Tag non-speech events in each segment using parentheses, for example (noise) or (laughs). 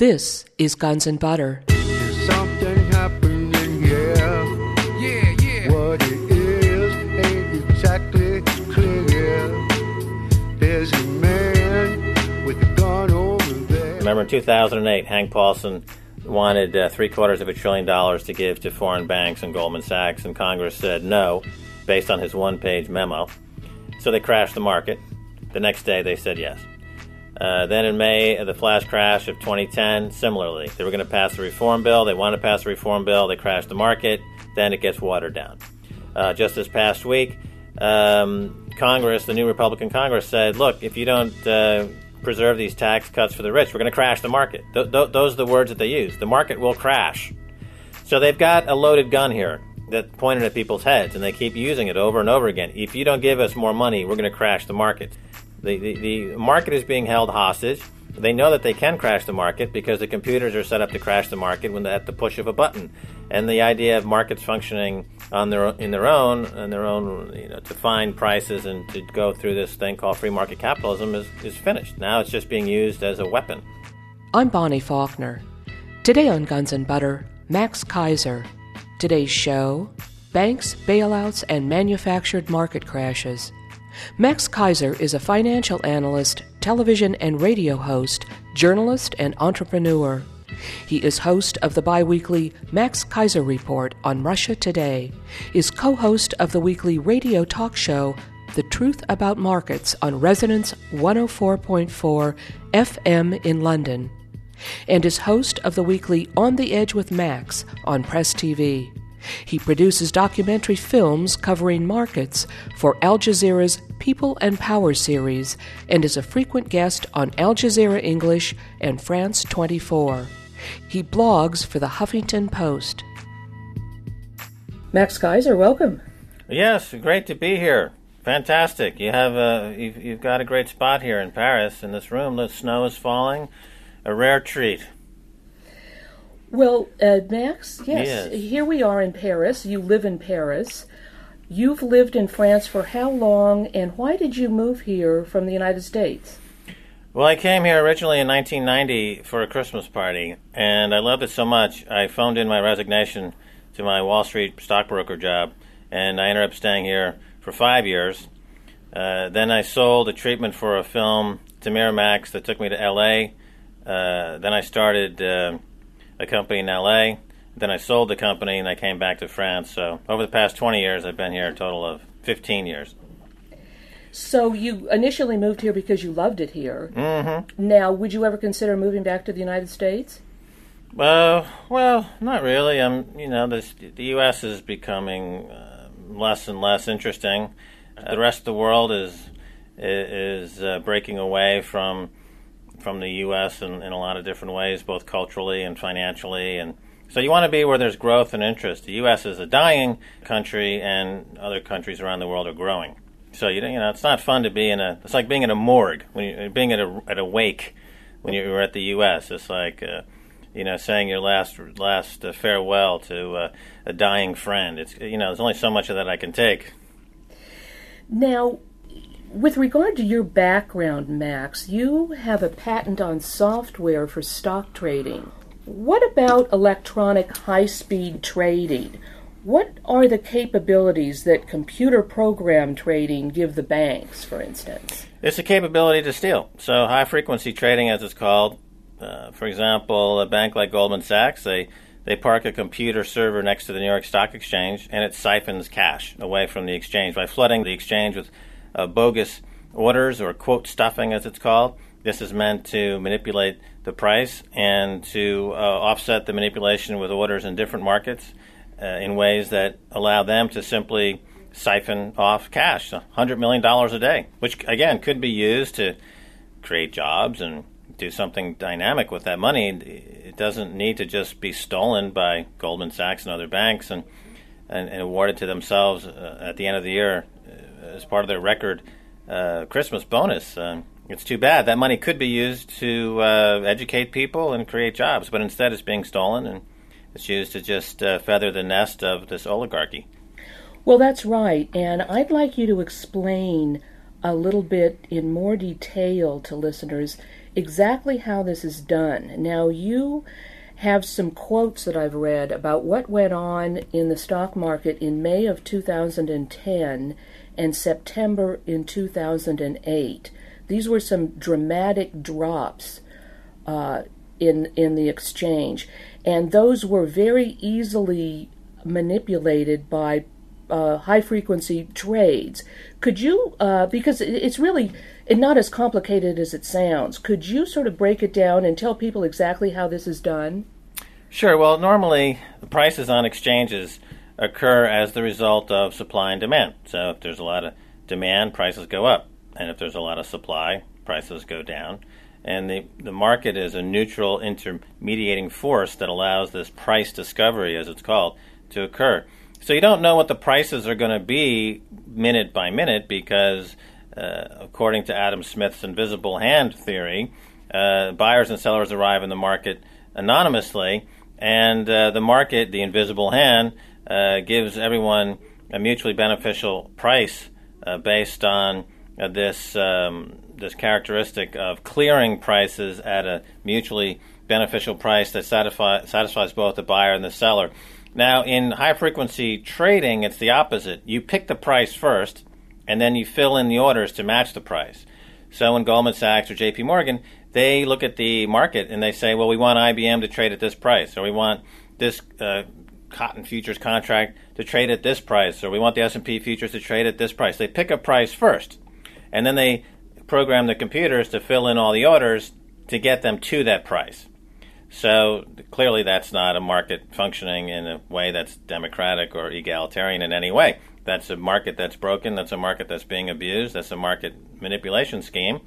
This is Guns and Butter. There's something happening here. Yeah, yeah. What it is ain't exactly clear. There's a man with a gun over there. Remember in 2008, Hank Paulson wanted uh, three quarters of a trillion dollars to give to foreign banks and Goldman Sachs, and Congress said no, based on his one page memo. So they crashed the market. The next day, they said yes. Uh, then in May, the flash crash of 2010, similarly, they were going to pass a reform bill. They wanted to pass a reform bill. They crashed the market. Then it gets watered down. Uh, just this past week, um, Congress, the new Republican Congress, said, look, if you don't uh, preserve these tax cuts for the rich, we're going to crash the market. Th- th- those are the words that they use. The market will crash. So they've got a loaded gun here that pointed at people's heads, and they keep using it over and over again. If you don't give us more money, we're going to crash the market. The, the, the market is being held hostage. They know that they can crash the market because the computers are set up to crash the market when at the push of a button. And the idea of markets functioning on their in their own and their own you know to find prices and to go through this thing called free market capitalism is, is finished. Now it's just being used as a weapon. I'm Bonnie Faulkner. Today on Guns and Butter, Max Keiser. Today's show Banks, Bailouts, and Manufactured Market Crashes. Max Keiser is a financial analyst, television and radio host, journalist, and entrepreneur. He is host of the biweekly Max Keiser Report on Russia Today, is co host of the weekly radio talk show The Truth About Markets on Resonance 104.4 FM in London, and is host of the weekly On the Edge with Max on Press TV. He produces documentary films covering markets for Al Jazeera's People and Power series and is a frequent guest on Al Jazeera English and France 24. He blogs for the Huffington Post. Max Keiser, welcome. Yes, great to be here. Fantastic. You have a you've, you've got a great spot here in Paris in this room. The snow is falling. A rare treat. Well, uh, Max, yes, Yes. here we are in Paris. You live in Paris. You've lived in France for how long, and why did you move here from the United States? Well, I came here originally in 1990 for a Christmas party, and I loved it so much I phoned in my resignation to my Wall Street stockbroker job, and I ended up staying here for five years. Uh, then I sold a treatment for a film to Miramax that took me to L.A. Uh, then I started uh, a company in L.A. Then I sold the company, and I came back to France. So over the past 20 years, I've been here a total of 15 years. So you initially moved here because you loved it here. Mm-hmm. Now, would you ever consider moving back to the United States? Uh, well, not really. I'm, you know, this, the U.S. is becoming uh, less and less interesting. Uh, the rest of the world is is uh, breaking away from from the U.S. In, in a lot of different ways, both culturally and financially, and so you want to be where there's growth and interest. The U.S. is a dying country, and other countries around the world are growing. So you know, it's not fun to be in a. It's like being in a morgue when you being at a at a wake when you were at the U.S. It's like. Uh, you know, saying your last last uh, farewell to uh, a dying friend. It's you know, there's only so much of that I can take. Now, with regard to your background, Max, you have a patent on software for stock trading. What about electronic high speed trading? What are the capabilities that computer program trading give the banks, for instance? It's a capability to steal. So high frequency trading, as it's called. Uh, for example, a bank like Goldman Sachs, they they park a computer server next to the New York Stock Exchange, and it siphons cash away from the exchange by flooding the exchange with uh, bogus orders or quote stuffing, as it's called. This is meant to manipulate the price and to uh, offset the manipulation with orders in different markets uh, in ways that allow them to simply siphon off cash, $100 million a day, which again could be used to create jobs and do something dynamic with that money. It doesn't need to just be stolen by Goldman Sachs and other banks and, and, and awarded to themselves uh, at the end of the year as part of their record uh, Christmas bonus. Uh, it's too bad. That money could be used to uh, educate people and create jobs, but instead it's being stolen and it's used to just uh, feather the nest of this oligarchy. Well, that's right, and I'd like you to explain a little bit in more detail to listeners exactly how this is done. Now, you have some quotes that I've read about what went on in the stock market in May of 2010 and September in 2008. These were some dramatic drops uh, in in the exchange, and those were very easily manipulated by uh, high frequency trades. Could you, uh, because it's really not as complicated as it sounds, could you sort of break it down and tell people exactly how this is done? Sure. Well, normally the prices on exchanges occur as the result of supply and demand. So if there's a lot of demand, prices go up. And if there's a lot of supply, prices go down. And the, the market is a neutral intermediating force that allows this price discovery, as it's called, to occur. So you don't know what the prices are going to be minute by minute because, uh, according to Adam Smith's invisible hand theory, uh, buyers and sellers arrive in the market anonymously, and uh, the market, the invisible hand, uh, gives everyone a mutually beneficial price uh, based on uh, this um, this characteristic of clearing prices at a mutually beneficial price that satisfy, satisfies both the buyer and the seller. Now, in high frequency trading, it's the opposite. You pick the price first, and then you fill in the orders to match the price. So, in Goldman Sachs or JP Morgan, they look at the market and they say, well, we want IBM to trade at this price, or we want this uh, cotton futures contract to trade at this price, or we want the S&P futures to trade at this price. They pick a price first, and then they program the computers to fill in all the orders to get them to that price. So clearly, that's not a market functioning in a way that's democratic or egalitarian in any way. That's a market that's broken. That's a market that's being abused. That's a market manipulation scheme.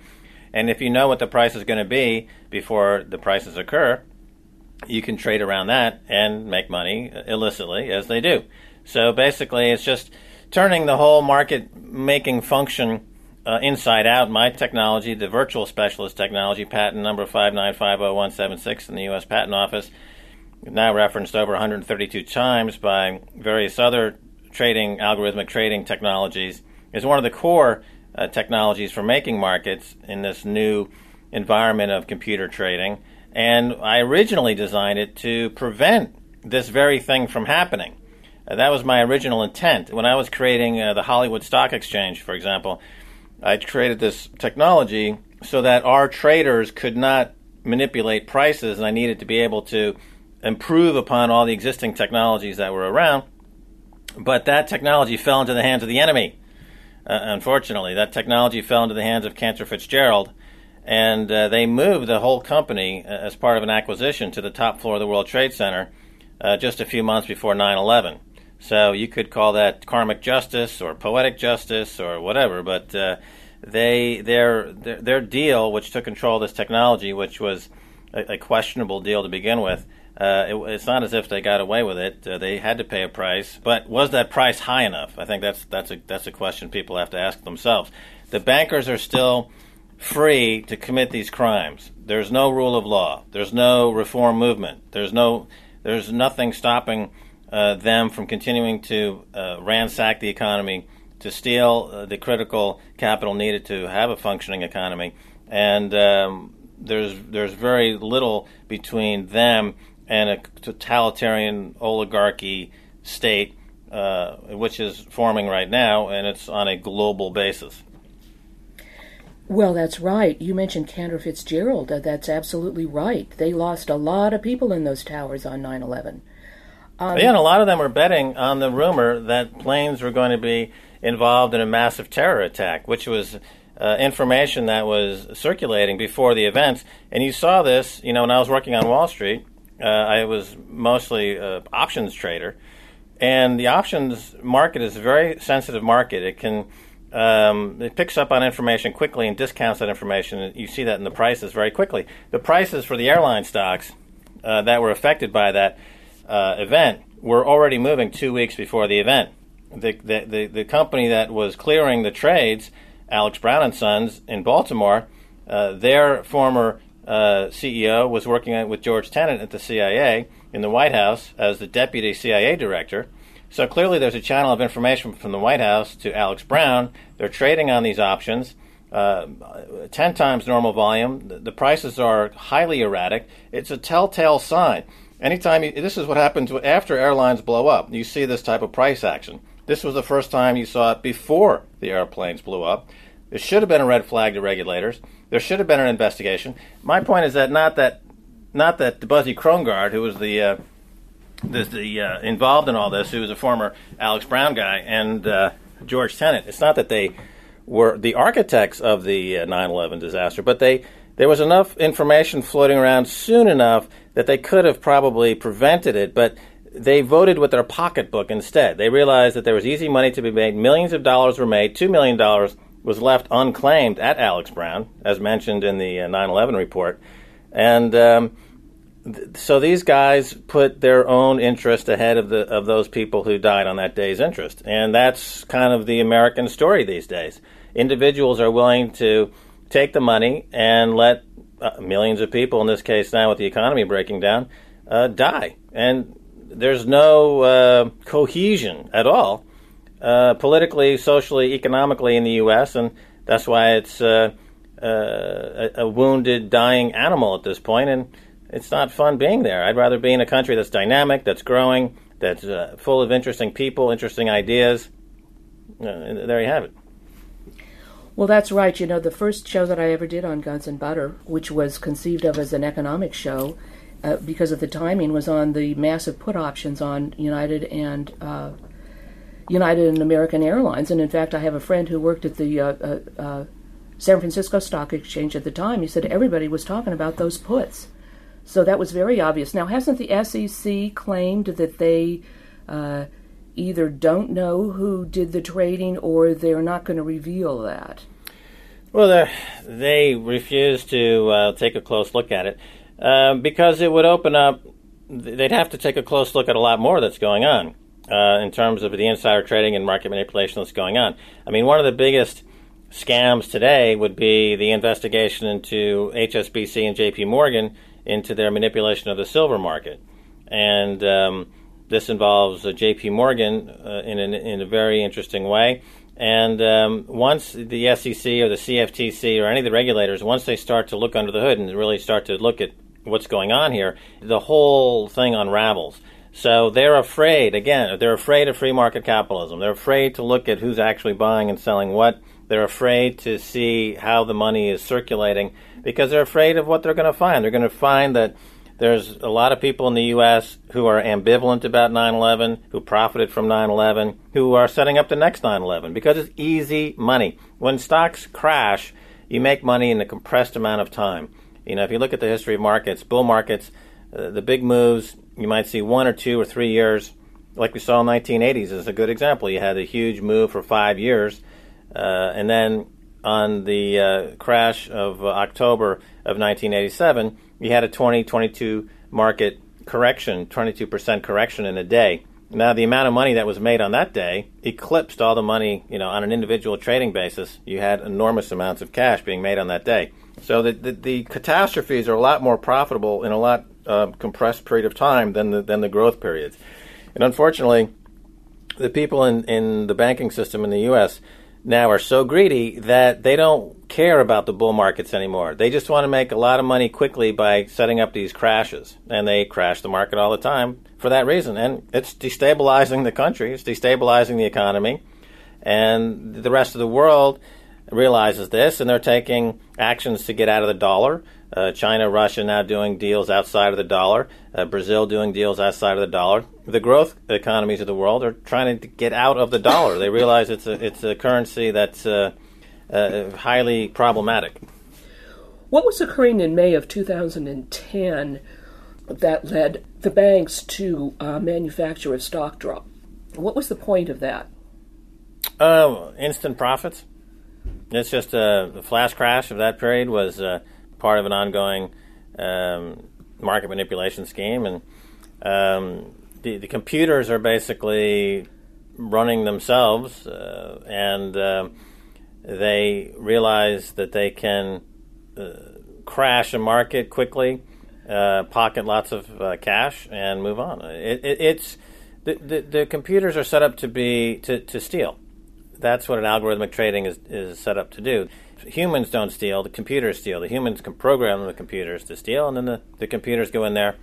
And if you know what the price is going to be before the prices occur, you can trade around that and make money illicitly, as they do. So basically, it's just turning the whole market making function uh, inside out. My technology, the virtual specialist technology, patent number 5950176 in the U.S. Patent Office, now referenced over 132 times by various other trading, algorithmic trading technologies, is one of the core uh, technologies for making markets in this new environment of computer trading. And I originally designed it to prevent this very thing from happening. Uh, that was my original intent. When I was creating uh, the Hollywood Stock Exchange, for example, I created this technology so that our traders could not manipulate prices, and I needed to be able to improve upon all the existing technologies that were around. But that technology fell into the hands of the enemy. Uh, unfortunately, that technology fell into the hands of Cantor Fitzgerald, and uh, they moved the whole company uh, as part of an acquisition to the top floor of the World Trade Center uh, just a few months before 9 11. So you could call that karmic justice or poetic justice or whatever, but uh, they their, their, their deal, which took control of this technology, which was a, a questionable deal to begin with. Uh, it, it's not as if they got away with it. Uh, they had to pay a price, but was that price high enough? I think that's that's a that's a question people have to ask themselves. The bankers are still free to commit these crimes. There's no rule of law. There's no reform movement. There's no there's nothing stopping uh, them from continuing to uh, ransack the economy, to steal uh, the critical capital needed to have a functioning economy. And um, there's there's very little between them and a totalitarian oligarchy state, uh, which is forming right now, and it's on a global basis. Well, that's right. You mentioned Cantor Fitzgerald. that's absolutely right. They lost a lot of people in those towers on 9 11. Um, yeah, and a lot of them were betting on the rumor that planes were going to be involved in a massive terror attack, which was uh, information that was circulating before the events. And you saw this, you know, when I was working on Wall Street, uh, I was mostly an options trader. And the options market is a very sensitive market. It can um, it picks up on information quickly and discounts that information. You see that in the prices very quickly. The prices for the airline stocks uh, that were affected by that uh, event were already moving two weeks before the event. The, the, the, the, company that was clearing the trades, Alex Brown and Sons in Baltimore, uh, their former uh, CEO was working with George Tenet at the CIA in the White House as the deputy CIA director. So clearly, there's a channel of information from the White House to Alex Brown. They're trading on these options. uh, 10 times normal volume. The, prices are highly erratic. It's a telltale sign. Anytime you, this is what happens after airlines blow up, you see this type of price action. This was the first time you saw it before the airplanes blew up. It should have been a red flag to regulators. There should have been an investigation. My point is that not that not that Buzzy Krongard, who was the uh, the, the uh, involved in all this, who was a former Alex Brown guy, and uh, George Tenet. It's not that they were the architects of the 9/11 uh, disaster, but they there was enough information floating around soon enough that they could have probably prevented it, but they voted with their pocketbook instead. They realized that there was easy money to be made. Millions of dollars were made. Two million dollars was left unclaimed at Alex Brown, as mentioned in the 9/11 uh, report, and um, so these guys put their own interest ahead of the of those people who died on that day's interest, and that's kind of the American story these days. Individuals are willing to take the money and let uh, millions of people, in this case now with the economy breaking down, uh, die, and there's no uh, cohesion at all, uh, politically, socially, economically in the U.S., and that's why it's uh, uh, a, a wounded, dying animal at this point, and it's not fun being there. I'd rather be in a country that's dynamic, that's growing, that's uh, full of interesting people, interesting ideas. Uh, there you have it. Well, that's right. You know, the first show that I ever did on Guns and Butter, which was conceived of as an economic show, uh, because of the timing, was on the massive put options on United and uh, United and American Airlines. And in fact, I have a friend who worked at the uh, uh, San Francisco Stock Exchange at the time. He said everybody was talking about those puts. So that was very obvious. Now, hasn't the SEC claimed that they uh, either don't know who did the trading or they're not going to reveal that? Well, they refuse to uh, take a close look at it uh, because it would open up, they'd have to take a close look at a lot more that's going on uh, in terms of the insider trading and market manipulation that's going on. I mean, one of the biggest scams today would be the investigation into HSBC and JP Morgan into their manipulation of the silver market. And um, this involves uh, J.P. Morgan uh, in, an, in a very interesting way. And um, once the SEC or the CFTC or any of the regulators, once they start to look under the hood and really start to look at what's going on here, the whole thing unravels. So they're afraid, again, they're afraid of free market capitalism. They're afraid to look at who's actually buying and selling what. They're afraid to see how the money is circulating because they're afraid of what they're going to find. They're going to find that there's a lot of people in the U.S. who are ambivalent about 9 11, who profited from 9 11, who are setting up the next 9 11 because it's easy money. When stocks crash, you make money in a compressed amount of time. You know, if you look at the history of markets, bull markets, uh, the big moves, you might see one or two or three years, like we saw in the 1980s is a good example. You had a huge move for five years, uh, and then on the uh, crash of uh, October of 1987, you had a 20 22 market correction, 22% correction in a day. Now, the amount of money that was made on that day eclipsed all the money, you know, on an individual trading basis. You had enormous amounts of cash being made on that day. So the, the, the catastrophes are a lot more profitable in a lot uh, compressed period of time than the, than the growth periods. And unfortunately, the people in, in the banking system in the U.S., now are so greedy that they don't care about the bull markets anymore. They just want to make a lot of money quickly by setting up these crashes. And they crash the market all the time for that reason. And it's destabilizing the country, it's destabilizing the economy. And the rest of the world realizes this, and they're taking actions to get out of the dollar. Uh, China, Russia now doing deals outside of the dollar. Uh, Brazil doing deals outside of the dollar. The growth economies of the world are trying to get out of the dollar. They realize it's a it's a currency that's uh, uh highly problematic. What was occurring in May of 2010 that led the banks to uh, manufacture a stock drop? What was the point of that? Uh, instant profits. It's just a flash crash of that period was part of an ongoing um, market manipulation scheme, and um, the, the computers are basically running themselves, uh, and uh, they realize that they can uh, crash a market quickly, uh, pocket lots of uh, cash, and move on. It, it, it's the, the, the computers are set up to be to, to steal. That's what an algorithmic trading is, is set up to do humans don't steal, the computers steal. The humans can program the computers to steal, and then the, the computers go in there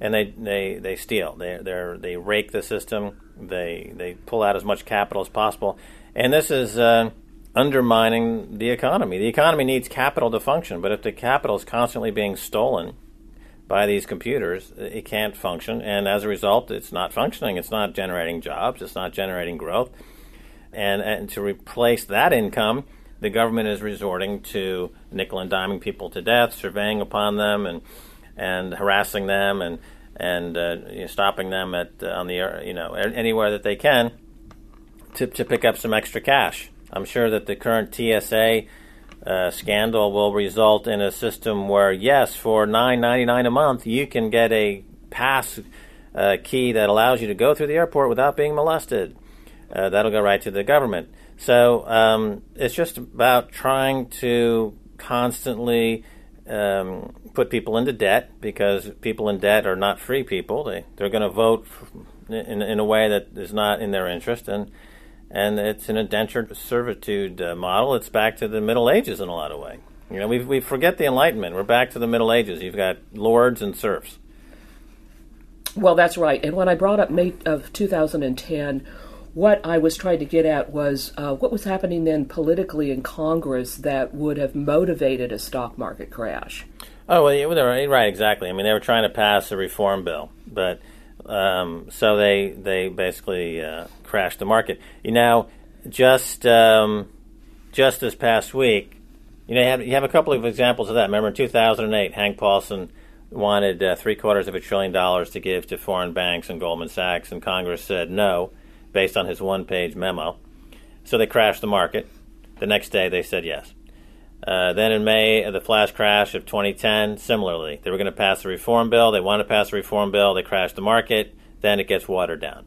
and they, they, they steal. They they they rake the system. They they pull out as much capital as possible, and this is uh, undermining the economy. The economy needs capital to function, but if the capital is constantly being stolen by these computers, it can't function, and as a result, it's not functioning. It's not generating jobs. It's not generating growth, and and to replace that income, the government is resorting to nickel and diming people to death, surveying upon them, and and harassing them, and and uh, you know, stopping them at uh, on the you know anywhere that they can to to pick up some extra cash. I'm sure that the current TSA uh, scandal will result in a system where, yes, for nine ninety nine a month, you can get a pass uh, key that allows you to go through the airport without being molested. Uh, that'll go right to the government. So um, it's just about trying to constantly um, put people into debt because people in debt are not free people. They they're going to vote in in a way that is not in their interest and and it's an indentured servitude uh, model. It's back to the Middle Ages in a lot of ways. You know, we we forget the Enlightenment. We're back to the Middle Ages. You've got lords and serfs. Well, that's right. And when I brought up May of 2010, what I was trying to get at was uh, what was happening then politically in Congress that would have motivated a stock market crash. Oh, well, yeah, right, exactly. I mean, they were trying to pass a reform bill, but um, so they they basically uh, crashed the market. You know, just um, just this past week, you know, you have, you have a couple of examples of that. Remember, in 2008, Hank Paulson wanted uh, three quarters of a trillion dollars to give to foreign banks and Goldman Sachs, and Congress said no, based on his one-page memo. So they crashed the market. The next day, they said yes. Uh, then in May, the flash crash of 2010, similarly, they were going to pass a reform bill. They wanted to pass a reform bill. They crashed the market. Then it gets watered down.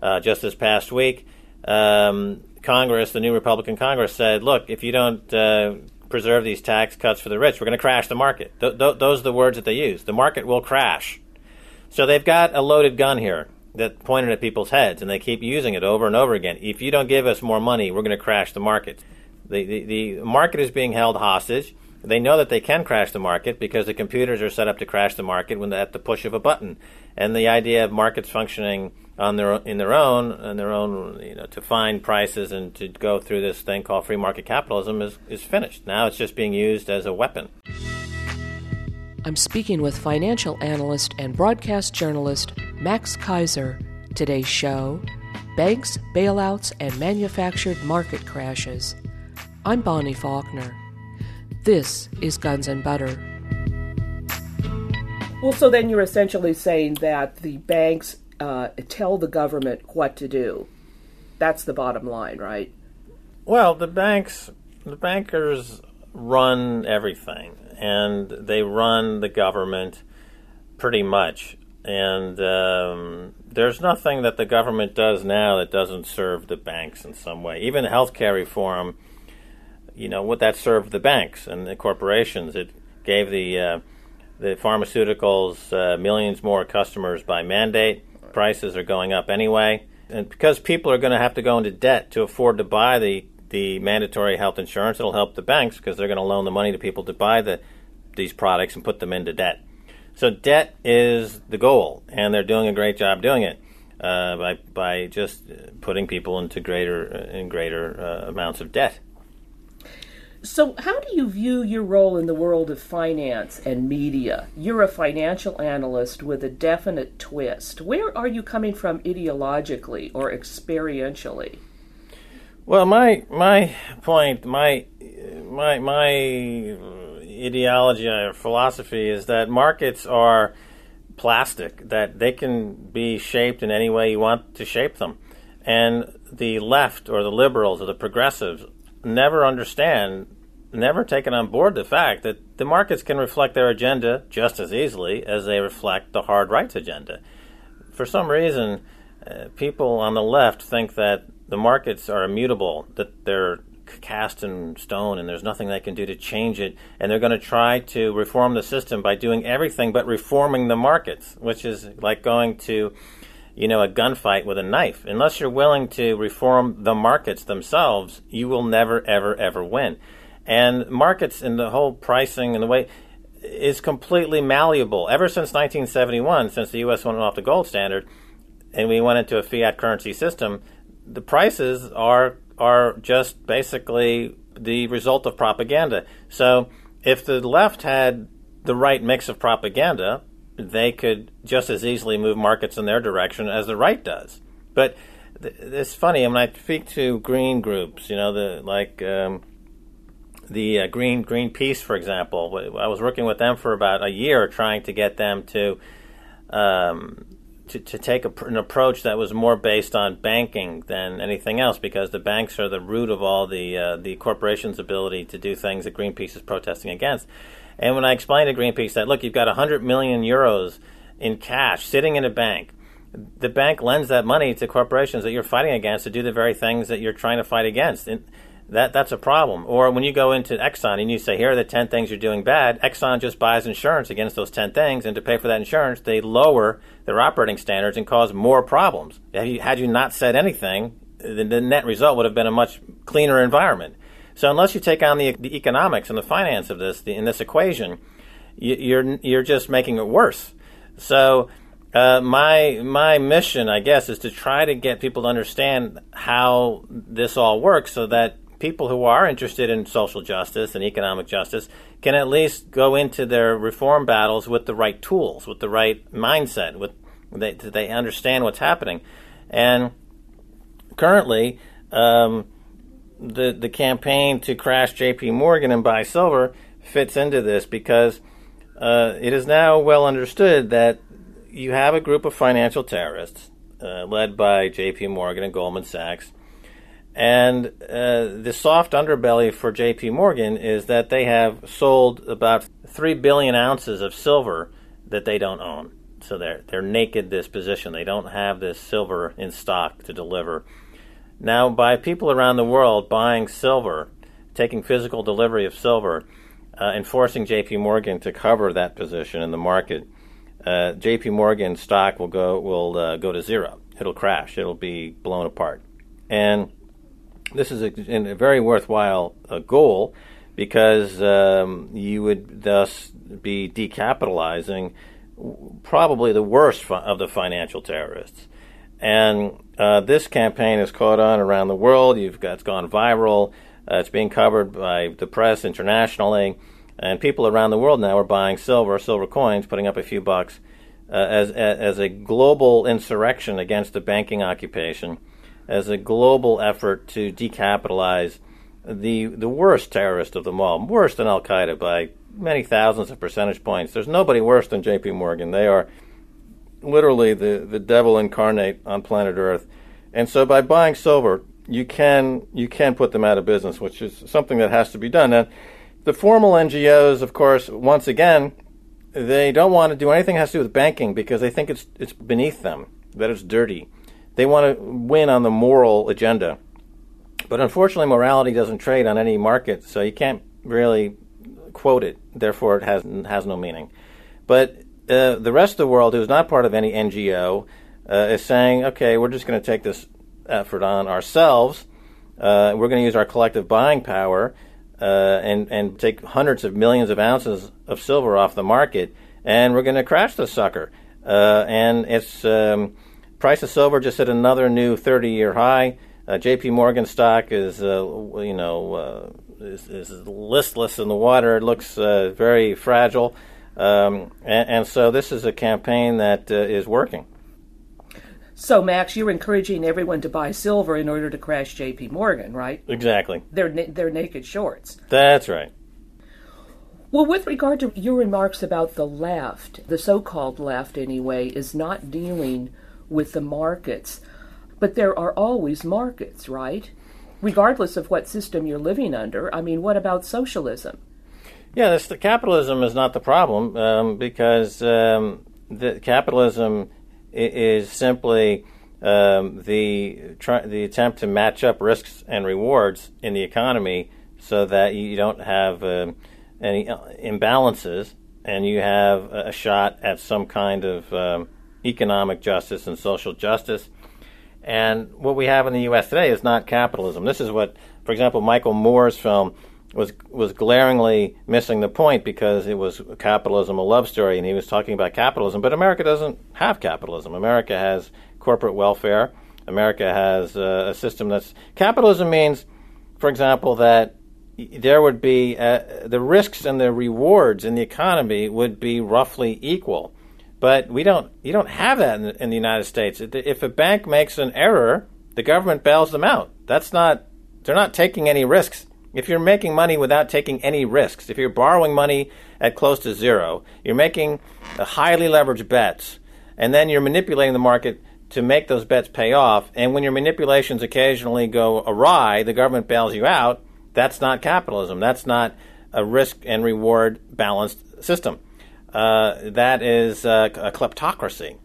Uh, just this past week, um, Congress, the new Republican Congress, said, look, if you don't uh, preserve these tax cuts for the rich, we're going to crash the market. Th- th- those are the words that they use. The market will crash. So they've got a loaded gun here that pointed at people's heads, and they keep using it over and over again. If you don't give us more money, we're going to crash the market. The, the, the market is being held hostage. They know that they can crash the market because the computers are set up to crash the market when at the push of a button. And the idea of markets functioning on their in their own and their own you know to find prices and to go through this thing called free market capitalism is, is finished. Now it's just being used as a weapon. I'm speaking with financial analyst and broadcast journalist Max Keiser. Today's show Banks, Bailouts, and Manufactured Market Crashes. I'm Bonnie Faulkner. This is Guns and Butter. Well, so then you're essentially saying that the banks uh, tell the government what to do. That's the bottom line, right? Well, the banks, the bankers run everything, and they run the government pretty much. And um, there's nothing that the government does now that doesn't serve the banks in some way. Even healthcare reform you know what that served the banks and the corporations. It gave the uh, the pharmaceuticals uh, millions more customers by mandate. Prices are going up anyway, and because people are going to have to go into debt to afford to buy the the mandatory health insurance, it'll help the banks because they're going to loan the money to people to buy the these products and put them into debt. So debt is the goal, and they're doing a great job doing it. Uh, by by just putting people into greater and greater uh, amounts of debt. So, how do you view your role in the world of finance and media? You're a financial analyst with a definite twist. Where are you coming from ideologically or experientially? Well, my my point, my my my ideology or philosophy is that markets are plastic; that they can be shaped in any way you want to shape them, and the left or the liberals or the progressives never understand, never taken on board the fact that the markets can reflect their agenda just as easily as they reflect the hard rights agenda. For some reason, uh, people on the left think that the markets are immutable, that they're cast in stone and there's nothing they can do to change it, and they're going to try to reform the system by doing everything but reforming the markets, which is like going to you know, a gunfight with a knife. Unless you're willing to reform the markets themselves, you will never, ever, ever win. And markets and the whole pricing and the way is completely malleable. Ever since 1971, since the U.S. went off the gold standard and we went into a fiat currency system, the prices are are just basically the result of propaganda. So if the left had the right mix of propaganda, they could just as easily move markets in their direction as the right does. But th- it's funny when I speak to green groups, you know, the like um, the uh, Green Greenpeace, for example. I was working with them for about a year, trying to get them to um, to, to take a, an approach that was more based on banking than anything else, because the banks are the root of all the uh, the corporation's ability to do things that Greenpeace is protesting against. And when I explained to Greenpeace that, look, you've got 100 million euros in cash sitting in a bank, the bank lends that money to corporations that you're fighting against to do the very things that you're trying to fight against. And that that's a problem. Or when you go into Exxon and you say, here are the 10 things you're doing bad, Exxon just buys insurance against those 10 things, and to pay for that insurance, they lower their operating standards and cause more problems. Had you, had you not said anything, the, the net result would have been a much cleaner environment. So unless you take on the, the economics and the finance of this the, in this equation, you, you're you're just making it worse. So uh, my my mission, I guess, is to try to get people to understand how this all works, so that people who are interested in social justice and economic justice can at least go into their reform battles with the right tools, with the right mindset, with they they understand what's happening, and currently. Um, the the campaign to crash J.P. Morgan and buy silver fits into this because uh, it is now well understood that you have a group of financial terrorists uh, led by J.P. Morgan and Goldman Sachs, and uh, the soft underbelly for J.P. Morgan is that they have sold about three billion ounces of silver that they don't own. So they're they're naked this position. They don't have this silver in stock to deliver now, by people around the world buying silver, taking physical delivery of silver, uh, and forcing J.P. Morgan to cover that position in the market, uh, J.P. Morgan stock will go will uh, go to zero. It'll crash. It'll be blown apart. And this is a, a very worthwhile uh, goal because um, you would thus be decapitalizing probably the worst of the financial terrorists. And uh, this campaign has caught on around the world. You've got, it's gone viral. Uh, it's being covered by the press internationally, and people around the world now are buying silver, silver coins, putting up a few bucks uh, as as a global insurrection against the banking occupation, as a global effort to decapitalize the the worst terrorist of them all, worse than Al Qaeda by many thousands of percentage points. There's nobody worse than J.P. Morgan. They are literally the, the devil incarnate on planet Earth. And so by buying silver, you can you can put them out of business, which is something that has to be done. Now, the formal NGOs, of course, once again, they don't want to do anything that has to do with banking because they think it's it's beneath them, that it's dirty. They want to win on the moral agenda. But unfortunately, morality doesn't trade on any market, so you can't really quote it. Therefore, it has has no meaning. But uh, the rest of the world, who's not part of any NGO, uh, is saying, okay, we're just going to take this effort on ourselves. Uh, we're going to use our collective buying power uh, and and take hundreds of millions of ounces of silver off the market, and we're going to crash the sucker. Uh, and its um, price of silver just hit another new 30-year high. J.P. Morgan stock is, you know, is, is listless in the water. It looks very fragile. Um, and, and, so this is a campaign that uh, is working. So, Max, you're encouraging everyone to buy silver in order to crash J.P. Morgan, right? Exactly. They're na- they're naked shorts. That's right. Well, with regard to your remarks about the left, the so-called left anyway, is not dealing with the markets, but there are always markets, right? Regardless of what system you're living under. I mean, what about socialism? Yeah, this, the capitalism is not the problem um, because um, the capitalism is simply um, the try, the attempt to match up risks and rewards in the economy so that you don't have uh, any uh, imbalances and you have a shot at some kind of um, economic justice and social justice. And what we have in the U.S. today is not capitalism. This is what, for example, Michael Moore's film was was glaringly missing the point because it was capitalism a love story, and he was talking about capitalism. But America doesn't have capitalism. America has corporate welfare. America has uh, a system that's capitalism means, for example, that there would be uh, the risks and the rewards in the economy would be roughly equal. But we don't. You don't have that in the, in the United States. If a bank makes an error, the government bails them out. That's not. They're not taking any risks. If you're making money without taking any risks, if you're borrowing money at close to zero, you're making uh, highly leveraged bets, and then you're manipulating the market to make those bets pay off. And when your manipulations occasionally go awry, the government bails you out. That's not capitalism. That's not a risk and reward balanced system. Uh, that is uh, a kleptocracy.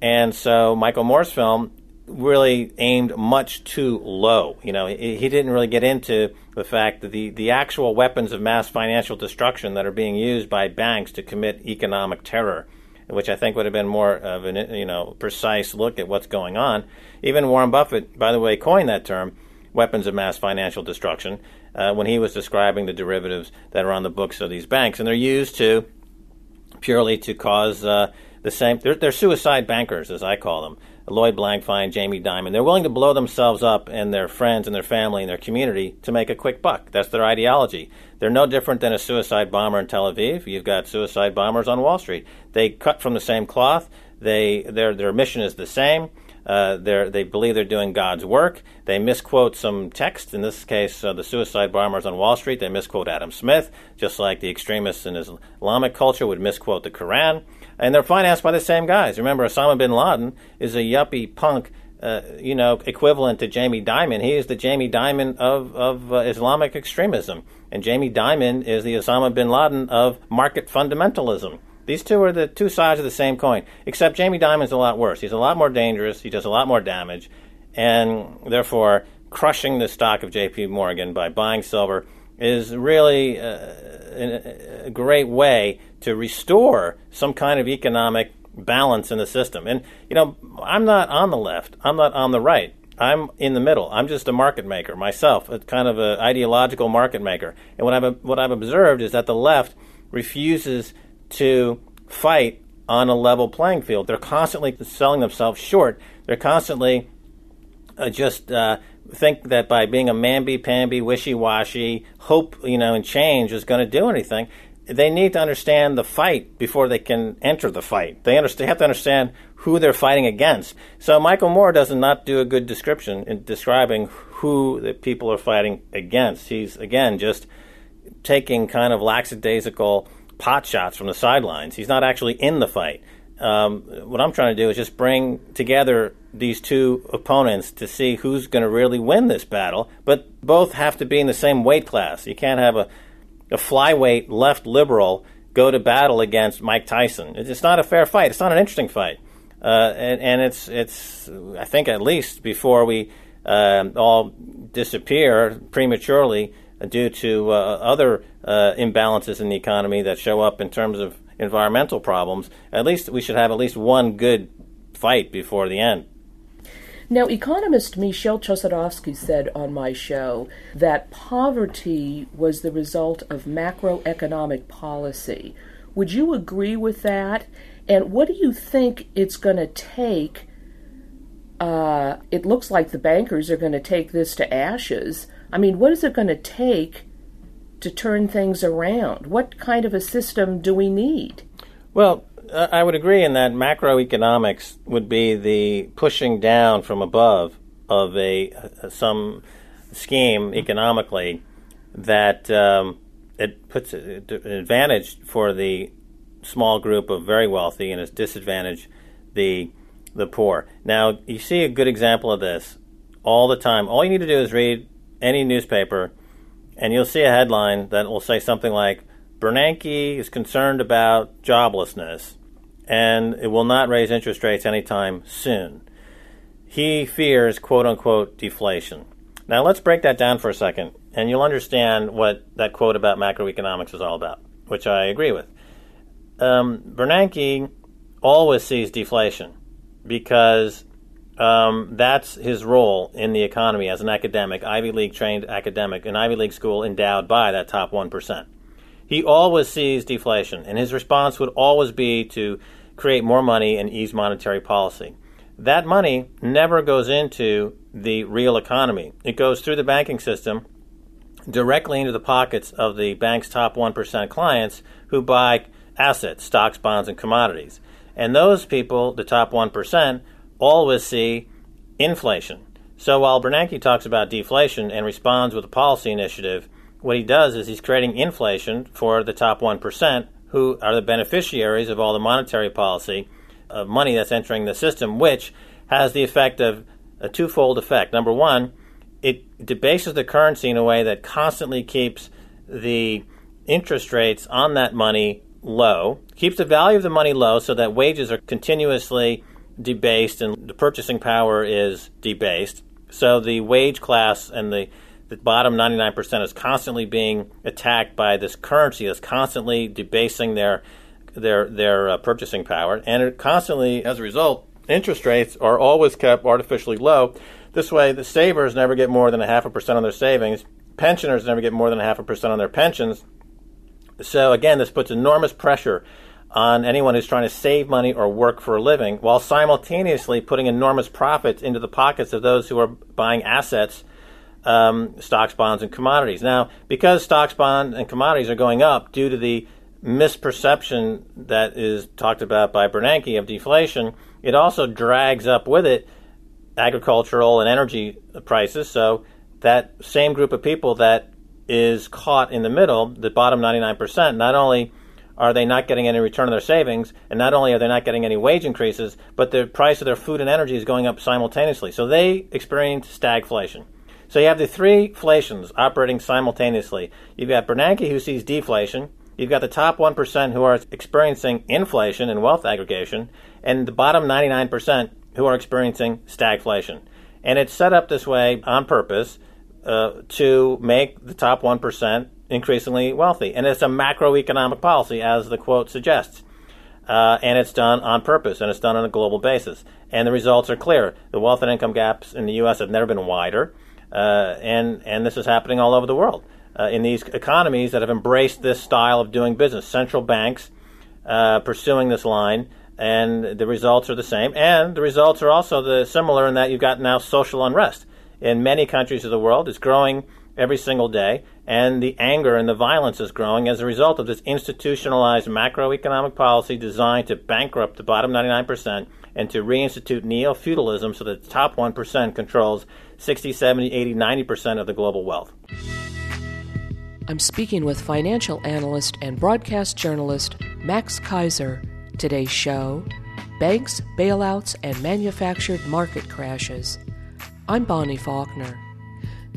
And so Michael Moore's film really aimed much too low. You know, he, he, didn't really get into the fact that the, the actual weapons of mass financial destruction that are being used by banks to commit economic terror, which I think would have been more of an you know precise look at what's going on. Even Warren Buffett, by the way, coined that term, weapons of mass financial destruction, uh, when he was describing the derivatives that are on the books of these banks, and they're used to purely to cause uh, the same. They're, they're suicide bankers, as I call them. Lloyd Blankfein, Jamie Dimon. They're willing to blow themselves up and their friends and their family and their community to make a quick buck. That's their ideology. They're no different than a suicide bomber in Tel Aviv. You've got suicide bombers on Wall Street. They cut from the same cloth. They their their mission is the same. Uh, they believe they're doing God's work. They misquote some text. In this case, uh, the suicide bombers on Wall Street, they misquote Adam Smith, just like the extremists in Islamic culture would misquote the Quran and they're financed by the same guys. Remember, Osama bin Laden is a yuppie punk, uh, you know, equivalent to Jamie Dimon. He is the Jamie Dimon of of uh, Islamic extremism, and Jamie Dimon is the Osama bin Laden of market fundamentalism. These two are the two sides of the same coin, except Jamie Dimon's a lot worse. He's a lot more dangerous. He does a lot more damage, and therefore crushing the stock of J.P. Morgan by buying silver is really uh, a great way to restore some kind of economic balance in the system. And, you know, I'm not on the left, I'm not on the right. I'm in the middle. I'm just a market maker myself, a kind of an ideological market maker. And what I've, what I've observed is that the left refuses to fight on a level playing field. They're constantly selling themselves short. They're constantly uh, just uh, think that by being a mamby-pamby, wishy-washy, hope you know and change is going to do anything they need to understand the fight before they can enter the fight. They, understand, have to understand who they're fighting against. So Michael Moore does not do a good description in describing who the people are fighting against. He's again just taking kind of lackadaisical pot shots from the sidelines. He's not actually in the fight. Um, what I'm trying to do is just bring together these two opponents to see who's going to really win this battle. But both have to be in the same weight class. You can't have a a flyweight left liberal go to battle against Mike Tyson. It's not a fair fight. It's not an interesting fight. Uh, and, and, it's it's I think at least before we uh, all disappear prematurely due to uh, other uh, imbalances in the economy that show up in terms of environmental problems. At least we should have at least one good fight before the end. Now, economist Michel Chossudovsky said on my show that poverty was the result of macroeconomic policy. Would you agree with that? And what do you think it's going to take? Uh, it looks like the bankers are going to take this to ashes. I mean, what is it going to take to turn things around? What kind of a system do we need? Well, I would agree in that macroeconomics would be the pushing down from above of a some scheme economically that um, it puts an advantage for the small group of very wealthy and it's disadvantage the the poor. Now you see a good example of this all the time. All you need to do is read any newspaper, and you'll see a headline that will say something like Bernanke is concerned about joblessness and it will not raise interest rates anytime soon. He fears quote unquote deflation. Now let's break that down for a second, and you'll understand what that quote about macroeconomics is all about, which I agree with. Um, Bernanke always sees deflation because um, that's his role in the economy as an academic, Ivy League trained academic, an Ivy League school endowed by that top 1%. He always sees deflation, and his response would always be to create more money and ease monetary policy. That money never goes into the real economy, it goes through the banking system directly into the pockets of the bank's top 1% clients who buy assets, stocks, bonds, and commodities. And those people, the top 1%, always see inflation. So while Bernanke talks about deflation and responds with a policy initiative, what he does is he's creating inflation for the top 1%, who are the beneficiaries of all the monetary policy of money that's entering the system, which has the effect of a twofold effect. Number one, it debases the currency in a way that constantly keeps the interest rates on that money low, keeps the value of the money low so that wages are continuously debased and the purchasing power is debased. So the wage class and the, the bottom 99% is constantly being attacked by this currency that's constantly debasing their their their uh, purchasing power, and it constantly, as a result, interest rates are always kept artificially low. This way, the savers never get more than a half a percent on their savings. Pensioners never get more than a half a percent on their pensions. So again, this puts enormous pressure on anyone who's trying to save money or work for a living, while simultaneously putting enormous profits into the pockets of those who are buying assets, um, stocks, bonds, and commodities. Now, because stocks, bonds, and commodities are going up due to the misperception that is talked about by Bernanke of deflation, it also drags up with it agricultural and energy prices. So that same group of people that is caught in the middle, the bottom 99%, not only are they not getting any return on their savings, and not only are they not getting any wage increases, but the price of their food and energy is going up simultaneously. So they experience stagflation. So you have the three inflations operating simultaneously. You've got Bernanke who sees deflation. You've got the top 1% who are experiencing inflation and wealth aggregation, and the bottom 99% who are experiencing stagflation. And it's set up this way on purpose uh, to make the top 1% increasingly wealthy. And it's a macroeconomic policy, as the quote suggests. Uh, and it's done on purpose, and it's done on a global basis. And the results are clear. The wealth and income gaps in the U.S. have never been wider, uh, and, and this is happening all over the world. Uh, in these economies that have embraced this style of doing business, central banks uh, pursuing this line, and the results are the same. And the results are also the similar in that you've got now social unrest in many countries of the world. It's growing every single day, and the anger and the violence is growing as a result of this institutionalized macroeconomic policy designed to bankrupt the bottom 99% and to reinstitute neo feudalism so that the top 1% controls 60, 70, 80, 90% of the global wealth. I'm speaking with financial analyst and broadcast journalist Max Keiser. Today's show Banks, Bailouts, and Manufactured Market Crashes. I'm Bonnie Faulkner.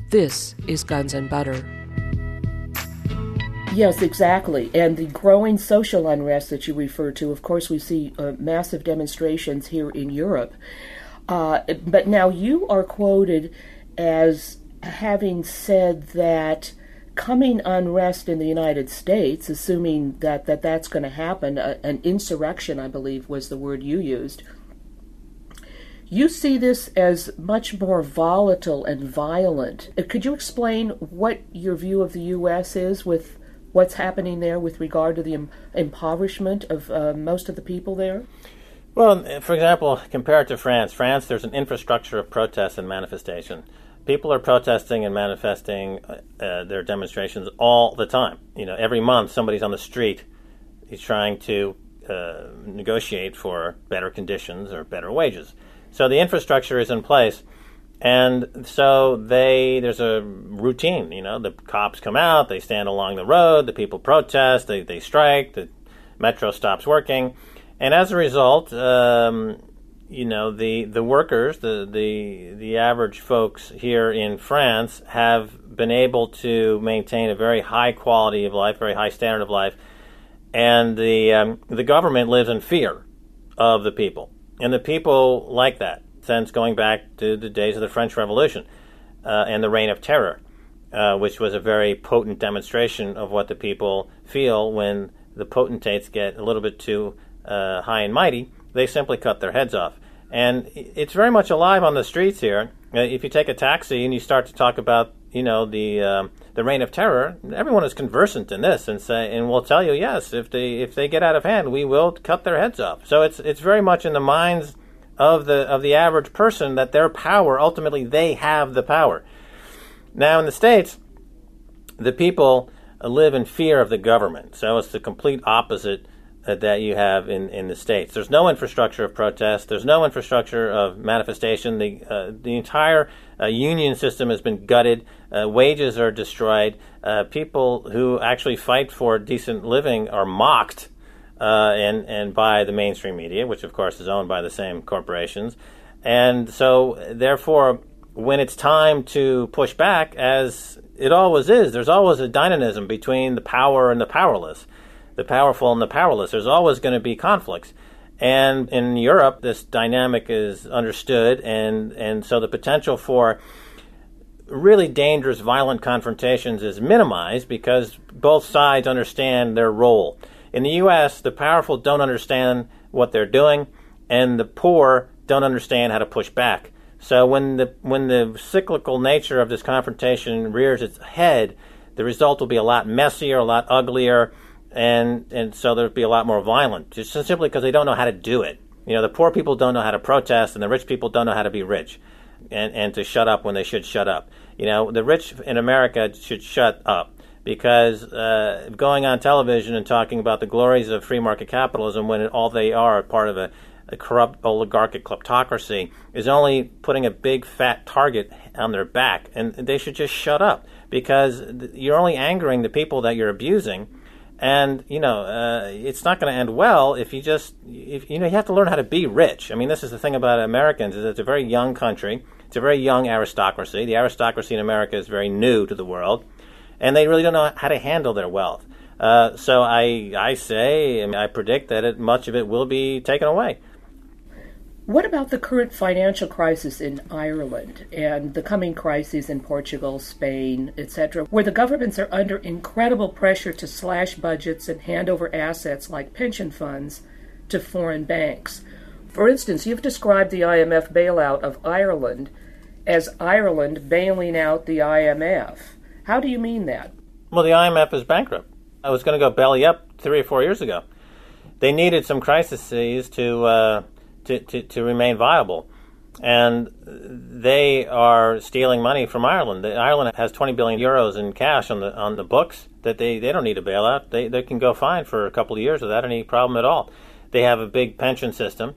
This is Guns and Butter. Yes, exactly. And the growing social unrest that you refer to, of course, we see uh, massive demonstrations here in Europe. Uh, but now you are quoted as having said that coming unrest in the United States, assuming that, that that's going to happen, uh, an insurrection, I believe was the word you used, you see this as much more volatile and violent. Uh, could you explain what your view of the U.S. is with what's happening there with regard to the Im- impoverishment of uh, most of the people there? Well, for example, compared to France, France, there's an infrastructure of protest and manifestation. People are protesting and manifesting uh, uh their demonstrations all the time. You know, every month somebody's on the street. He's trying to uh, negotiate for better conditions or better wages. So the infrastructure is in place, and so they there's a routine. You know, the cops come out, they stand along the road, the people protest, they they strike, the metro stops working, and as a result, um, you know the the workers, the the the average folks here in France have been able to maintain a very high quality of life, very high standard of life, and the um, the government lives in fear of the people and the people like that since going back to the days of the French Revolution uh, and the Reign of Terror, uh, which was a very potent demonstration of what the people feel when the potentates get a little bit too uh, high and mighty. They simply cut their heads off. And it's very much alive on the streets here. Uh, if you take a taxi and you start to talk about, you know, the um, the reign of terror, everyone is conversant in this and say and will tell you, yes, if they if they get out of hand, we will cut their heads off. So it's it's very much in the minds of the of the average person that their power ultimately they have the power. Now in the states, the people live in fear of the government. So it's the complete opposite uh, that you have in, in the states. There's no infrastructure of protest. There's no infrastructure of manifestation. The uh, the entire uh, union system has been gutted. Uh, wages are destroyed. Uh, people who actually fight for decent living are mocked, uh, and and by the mainstream media, which of course is owned by the same corporations. And so, therefore, when it's time to push back, as it always is, there's always a dynamism between the power and the powerless the powerful and the powerless. There's always going to be conflicts. And in Europe, this dynamic is understood, and, and so the potential for really dangerous, violent confrontations is minimized because both sides understand their role. In the U.S., the powerful don't understand what they're doing, and the poor don't understand how to push back. So when the when the cyclical nature of this confrontation rears its head, the result will be a lot messier, a lot uglier, and and so there'll be a lot more violent, just simply because they don't know how to do it. You know, the poor people don't know how to protest, and the rich people don't know how to be rich, and and to shut up when they should shut up. You know, the rich in America should shut up because uh, going on television and talking about the glories of free market capitalism when all they are part of a, a corrupt oligarchic kleptocracy is only putting a big fat target on their back, and they should just shut up because you're only angering the people that you're abusing. And you know uh, it's not going to end well if you just if you know you have to learn how to be rich. I mean this is the thing about americans is it's a very young country it's a very young aristocracy the aristocracy in america is very new to the world and they really don't know how to handle their wealth uh, so i i say i predict that it, much of it will be taken away what about the current financial crisis in Ireland and the coming crises in Portugal, Spain, etc., where the governments are under incredible pressure to slash budgets and hand over assets like pension funds to foreign banks? For instance, you've described the IMF bailout of Ireland as Ireland bailing out the IMF. How do you mean that? Well, the IMF is bankrupt. I was going to go belly up three or four years ago. They needed some crises to. Uh, to, to, to remain viable. And they are stealing money from Ireland. Ireland has 20 billion euros in cash on the on the books that they, they don't need a bailout. They, they can go fine for a couple of years without any problem at all. They have a big pension system,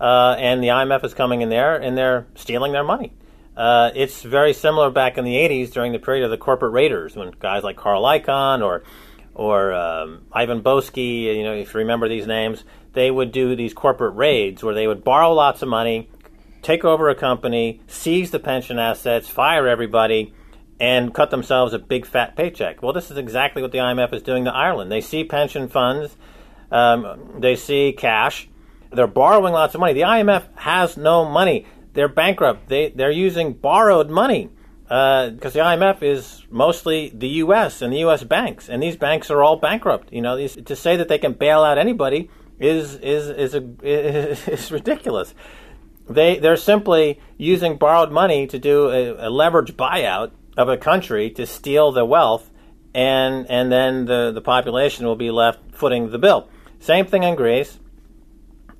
uh, and the IMF is coming in there and they're stealing their money. Uh, it's very similar back in the 80s during the period of the corporate raiders when guys like Carl Icahn or or um, Ivan Boesky, you know, if you remember these names, they would do these corporate raids where they would borrow lots of money, take over a company, seize the pension assets, fire everybody, and cut themselves a big fat paycheck. Well, this is exactly what the IMF is doing to Ireland. They see pension funds, um, they see cash, they're borrowing lots of money. The IMF has no money. They're bankrupt. They they're using borrowed money because uh, the IMF is mostly the U.S. and the U.S. banks, and these banks are all bankrupt. You know, these, to say that they can bail out anybody is is is a (laughs) is ridiculous. They they're simply using borrowed money to do a, a leverage buyout of a country to steal the wealth, and and then the the population will be left footing the bill. Same thing in Greece.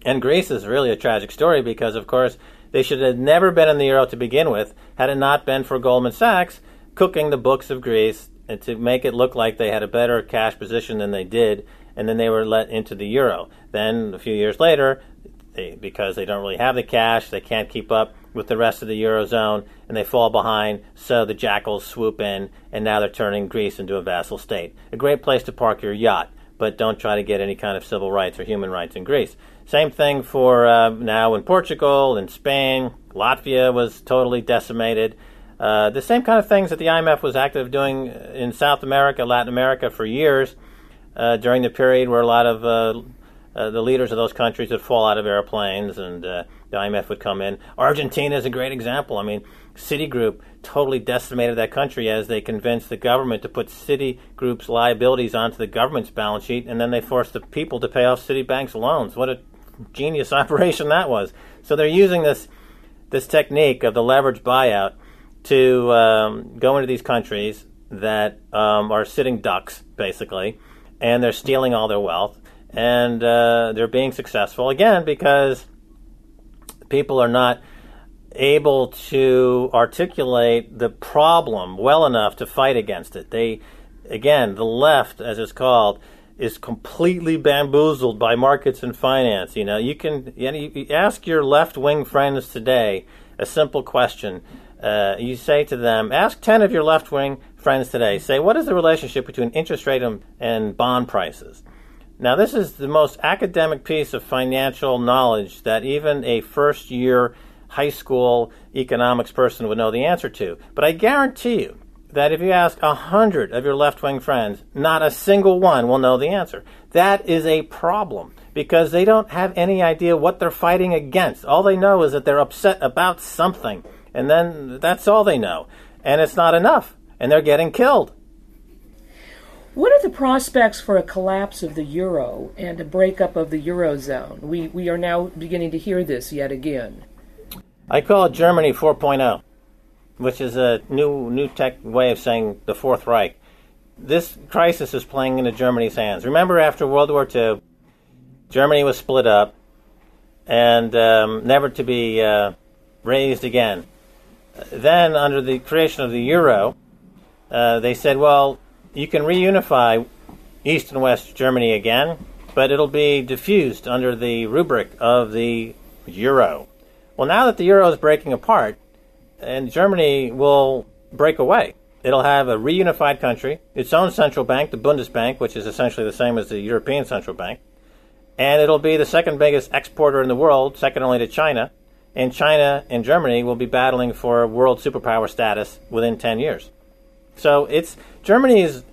And Greece is really a tragic story because, of course, they should have never been in the euro to begin with had it not been for Goldman Sachs cooking the books of Greece and to make it look like they had a better cash position than they did and then they were let into the euro. Then a few years later, they, because they don't really have the cash, they can't keep up with the rest of the eurozone, and they fall behind. So the jackals swoop in, and now they're turning Greece into a vassal state. A great place to park your yacht, but don't try to get any kind of civil rights or human rights in Greece. Same thing for uh, now in Portugal, in Spain. Latvia was totally decimated. Uh, the same kind of things that the IMF was active doing in South America, Latin America for years uh, during the period where a lot of uh, uh, the leaders of those countries would fall out of airplanes and uh, the IMF would come in. Argentina is a great example. I mean, Citigroup totally decimated that country as they convinced the government to put Citigroup's liabilities onto the government's balance sheet, and then they forced the people to pay off Citibank's loans. What a genius (laughs) operation that was. So they're using this this technique of the leverage buyout to um, go into these countries that um, are sitting ducks, basically, and they're stealing all their wealth, and uh, they're being successful again because people are not able to articulate the problem well enough to fight against it. They, again, the left, as it's called, is completely bamboozled by markets and finance. You know, you can you, know, you ask your left wing friends today a simple question. Uh, you say to them, ask 10 of your left wing friends today, say, what is the relationship between interest rate and, and bond prices? Now, this is the most academic piece of financial knowledge that even a first year high school economics person would know the answer to. But I guarantee you that if you ask a hundred of your left wing friends, not a single one will know the answer. That is a problem because they don't have any idea what they're fighting against. All they know is that they're upset about something, and then that's all they know. And it's not enough, and they're getting killed. What are the prospects for a collapse of the euro and a breakup of the eurozone? We we are now beginning to hear this yet again. I call it Germany 4.0, which is a new new tech way of saying the Fourth Reich. This crisis is playing into Germany's hands. Remember, after World War II, Germany was split up and um, never to be uh, raised again. Then, under the creation of the euro, uh, they said, well, you can reunify East and West Germany again, but it'll be diffused under the rubric of the euro. Well, now that the euro is breaking apart, and Germany will break away, it'll have a reunified country, its own central bank, the Bundesbank, which is essentially the same as the European Central Bank, and it'll be the second biggest exporter in the world, second only to China. And China and Germany will be battling for world superpower status within 10 years. So it's Germany is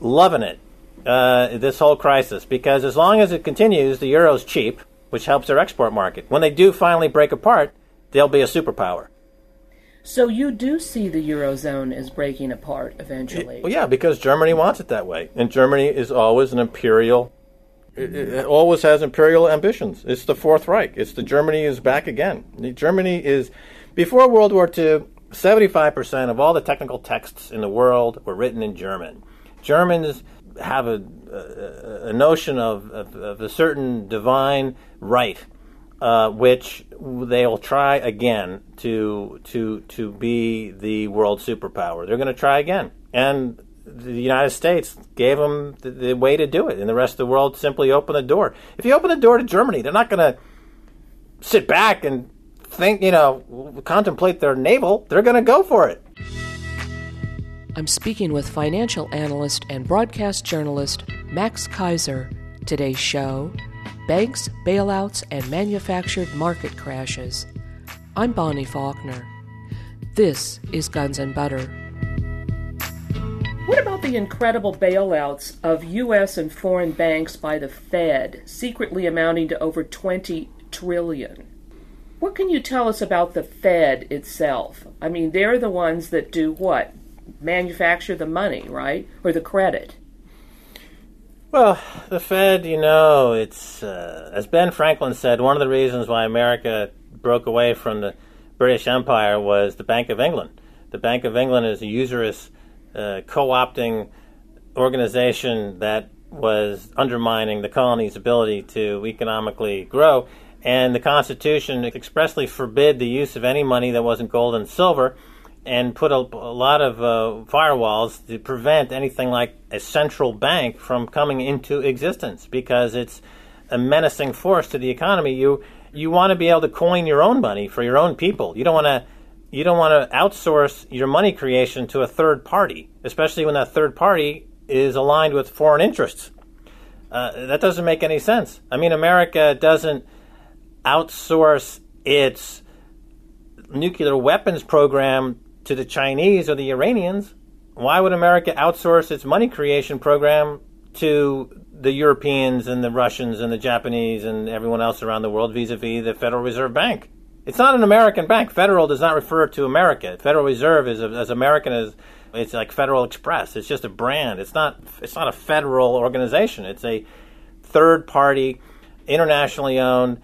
loving it, uh, this whole crisis, because as long as it continues, the euro's cheap, which helps their export market. When they do finally break apart, they'll be a superpower. So you do see the eurozone as breaking apart eventually. Well, yeah, because Germany wants it that way, and Germany is always an imperial. It, it always has imperial ambitions. It's the Fourth Reich. It's the Germany is back again. Germany is before World War II. Seventy-five percent of all the technical texts in the world were written in German. Germans have a, a, a notion of, of, of a certain divine right uh, which they'll try again to to to be the world superpower. They're going to try again, and the United States gave them the, the, way to do it, and the rest of the world simply opened the door. If you open the door to Germany, they're not going to sit back and think, you know, contemplate their navel. They're going to go for it. I'm speaking with financial analyst and broadcast journalist Max Keiser. Today's show banks, bailouts, and manufactured market crashes. I'm Bonnie Faulkner. This is Guns and Butter. What about the incredible bailouts of U.S. and foreign banks by the Fed, secretly amounting to over 20 trillion? What can you tell us about the Fed itself? I mean, they're the ones that do what? Manufacture the money, right? Or the credit. Well, the Fed, you know, it's uh, as Ben Franklin said. One of the reasons why America broke away from the British Empire was the Bank of England. The Bank of England is a usurious, uh, co-opting organization that was undermining the colony's ability to economically grow. And the Constitution expressly forbid the use of any money that wasn't gold and silver and put a, a lot of uh, firewalls to prevent anything like a central bank from coming into existence because it's a menacing force to the economy. You you want to be able to coin your own money for your own people. You don't want to you don't want to outsource your money creation to a third party, especially when that third party is aligned with foreign interests. Uh, that doesn't make any sense. I mean, America doesn't outsource its nuclear weapons program to the Chinese or the Iranians, why would America outsource its money creation program to the Europeans and the Russians and the Japanese and everyone else around the world vis a vis the Federal Reserve Bank? It's not an American bank. Federal does not refer to America. Federal Reserve is as American as it's like Federal Express. It's just a brand. It's not. It's not a federal organization. It's a third party, internationally owned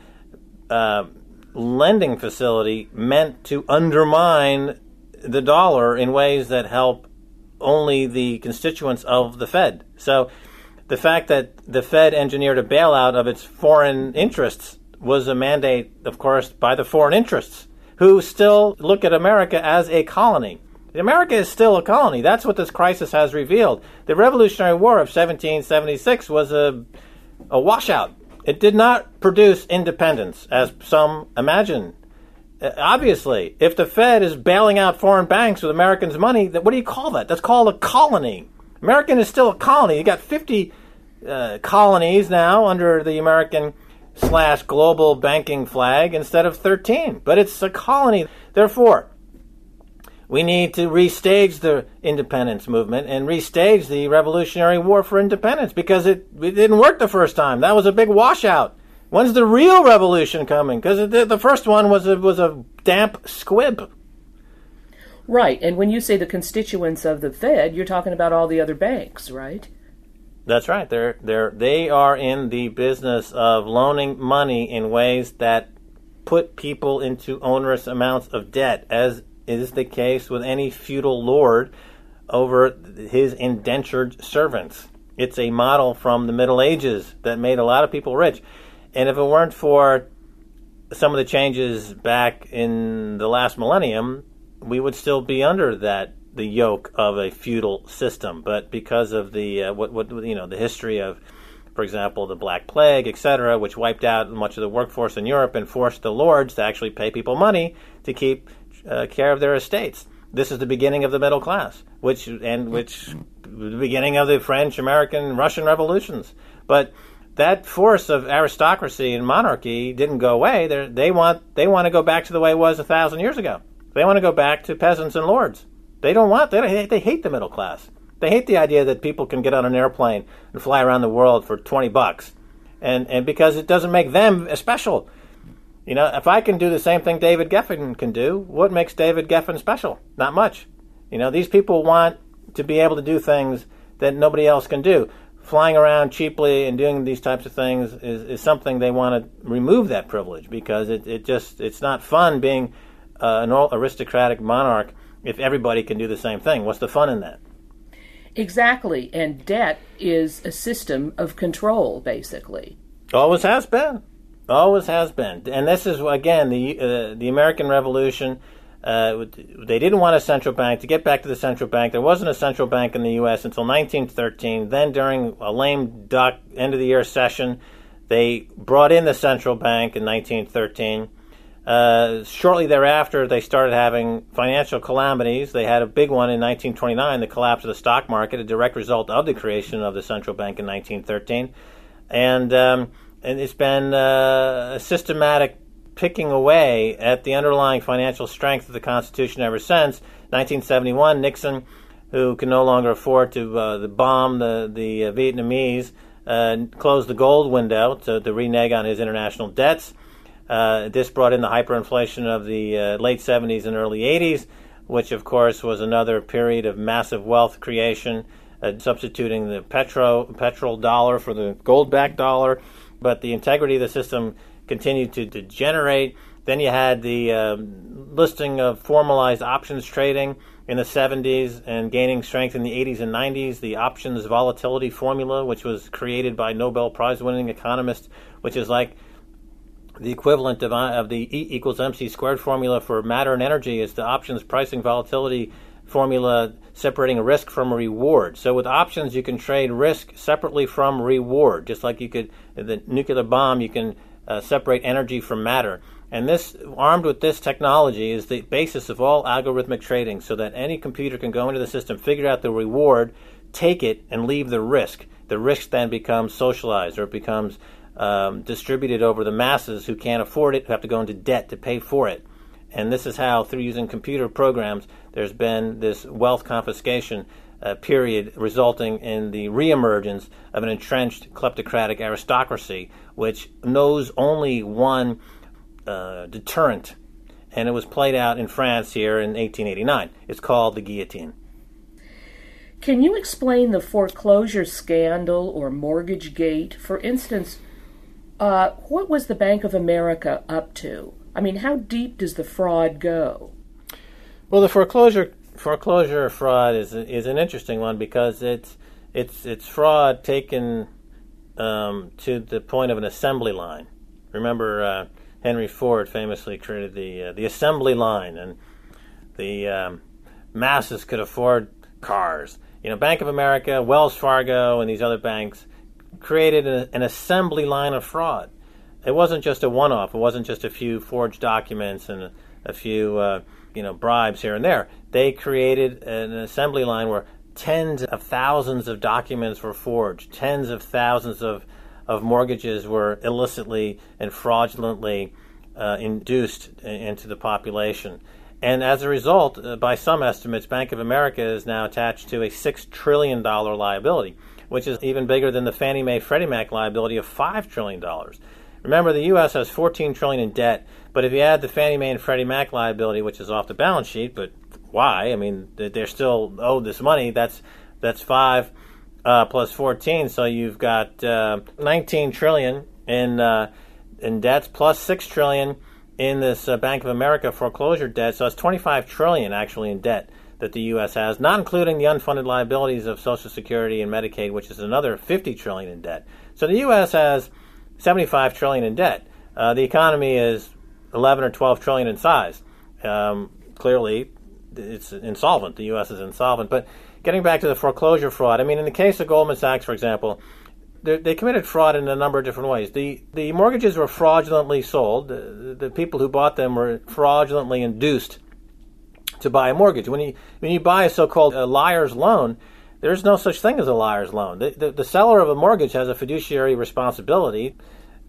uh, lending facility meant to undermine the dollar in ways that help only the constituents of the Fed. So the fact that the Fed engineered a bailout of its foreign interests was a mandate, of course, by the foreign interests, who still look at America as a colony. America is still a colony. That's what this crisis has revealed. The Revolutionary War of 1776 was a, a washout. It did not produce independence, as some imagine. Uh, obviously, if the Fed is bailing out foreign banks with Americans' money, what do you call that? That's called a colony. American is still a colony. You got 50 uh, colonies now under the American slash global banking flag instead of 13. But it's a colony. Therefore, we need to restage the independence movement and restage the Revolutionary War for independence because it, it didn't work the first time. That was a big washout. When's the real revolution coming? Because the, the first one was a, was a damp squib. Right, and when you say the constituents of the Fed, you're talking about all the other banks, right? That's right. They're they're they are in the business of loaning money in ways that put people into onerous amounts of debt, as is the case with any feudal lord over his indentured servants. It's a model from the Middle Ages that made a lot of people rich. And if it weren't for some of the changes back in the last millennium, we would still be under that the yoke of a feudal system. But because of the uh, what what you know the history of, for example, the Black Plague, etc., which wiped out much of the workforce in Europe and forced the lords to actually pay people money to keep uh, care of their estates. This is the beginning of the middle class, which and which the beginning of the French, American, Russian revolutions. But that force of aristocracy and monarchy didn't go away. They're, they want they want to go back to the way it was a thousand years ago. They want to go back to peasants and lords. They don't want they they hate the middle class. They hate the idea that people can get on an airplane and fly around the world for twenty bucks, and and because it doesn't make them special. You know, if I can do the same thing David Geffen can do, what makes David Geffen special? Not much. You know, these people want to be able to do things that nobody else can do. Flying around cheaply and doing these types of things is, is something they want to remove that privilege because it, it just it's not fun being uh, an aristocratic monarch if everybody can do the same thing. What's the fun in that? Exactly, and debt is a system of control, basically. Always has been. Always has been, and this is again the uh, the American Revolution. Uh, they didn't want a central bank. To get back to the central bank, there wasn't a central bank in the U.S. until 1913. Then, during a lame duck end of the year session, they brought in the central bank in 1913. Uh, shortly thereafter, they started having financial calamities. They had a big one in 1929, the collapse of the stock market, a direct result of the creation of the central bank in 1913. And um, and it's been uh, a systematic picking away at the underlying financial strength of the Constitution ever since 1971. Nixon, who can no longer afford to uh, bomb the the uh, Vietnamese, uh, closed the gold window to, to renege on his international debts. Uh, this brought in the hyperinflation of the uh, late 70s and early 80s, which of course was another period of massive wealth creation, substituting the petro petrol dollar for the gold-backed dollar but the integrity of the system continued to degenerate. Then you had the um, listing of formalized options trading in the 70s and gaining strength in the 80s and 90s. The options volatility formula, which was created by Nobel Prize winning economist, which is like the equivalent of, uh, of the E equals MC squared formula for matter and energy, is the options pricing volatility formula separating risk from reward. So with options, you can trade risk separately from reward, just like you could the nuclear bomb. You can uh, separate energy from matter. And this, armed with this technology, is the basis of all algorithmic trading, so that any computer can go into the system, figure out the reward, take it, and leave the risk. The risk then becomes socialized, or it becomes um, distributed over the masses who can't afford it, who have to go into debt to pay for it. And this is how, through using computer programs, there's been this wealth confiscation uh, period resulting in the reemergence of an entrenched kleptocratic aristocracy, which knows only one uh, deterrent. And it was played out in France here in 1889. It's called the guillotine. Can you explain the foreclosure scandal or mortgage gate? For instance, Uh, what was the Bank of America up to? I mean, how deep does the fraud go? Well, the foreclosure foreclosure fraud is is an interesting one because it's it's it's fraud taken um, to the point of an assembly line. Remember, uh, Henry Ford famously created the uh, the assembly line, and the um, masses could afford cars. You know, Bank of America, Wells Fargo, and these other banks created a, an assembly line of fraud. It wasn't just a one-off. It wasn't just a few forged documents and a, a few, uh, you know, bribes here and there. They created an assembly line where tens of thousands of documents were forged, tens of thousands of, of mortgages were illicitly and fraudulently uh, induced into the population. And as a result, uh, by some estimates, Bank of America is now attached to a $6 trillion liability, which is even bigger than the Fannie Mae Freddie Mac liability of $5 trillion. Remember, the U.S. has 14 trillion in debt, but if you add the Fannie Mae and Freddie Mac liability, which is off the balance sheet, but why? I mean, they're still owed this money. That's that's five uh, plus 14, so you've got uh, 19 trillion in uh, in debts plus six trillion in this uh, Bank of America foreclosure debt. So it's 25 trillion actually in debt that the U.S. has, not including the unfunded liabilities of Social Security and Medicaid, which is another 50 trillion in debt. So the U.S. has 75 trillion in debt. Uh, the economy is 11 or 12 trillion in size. Um, clearly, it's insolvent. The U.S. is insolvent. But getting back to the foreclosure fraud, I mean, in the case of Goldman Sachs, for example, they committed fraud in a number of different ways. The the mortgages were fraudulently sold. The, the, people who bought them were fraudulently induced to buy a mortgage. When you when you buy a so-called a liar's loan, there's no such thing as a liar's loan. The, the, the seller of a mortgage has a fiduciary responsibility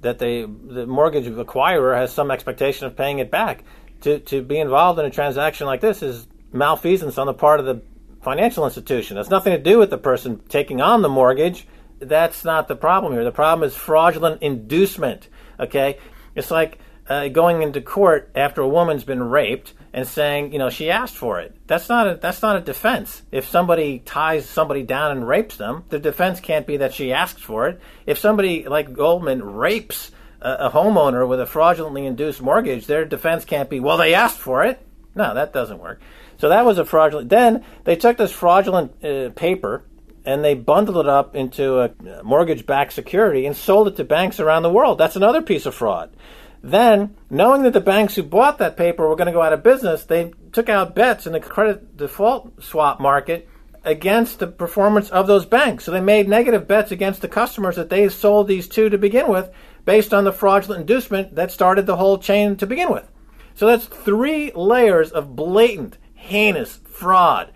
that they, the mortgage acquirer has some expectation of paying it back. To to be involved in a transaction like this is malfeasance on the part of the financial institution. It has nothing to do with the person taking on the mortgage that's not the problem here. The problem is fraudulent inducement. Okay, it's like uh, going into court after a woman's been raped and saying, you know, she asked for it. That's not a that's not a defense. If somebody ties somebody down and rapes them, the defense can't be that she asked for it. If somebody like Goldman rapes a, a homeowner with a fraudulently induced mortgage, their defense can't be, well, they asked for it. No, that doesn't work. So that was a fraudulent. Then they took this fraudulent uh, paper and they bundled it up into a mortgage backed security and sold it to banks around the world. That's another piece of fraud. Then, knowing that the banks who bought that paper were going to go out of business, they took out bets in the credit default swap market against the performance of those banks. So they made negative bets against the customers that they sold these to to begin with based on the fraudulent inducement that started the whole chain to begin with. So that's three layers of blatant, heinous fraud.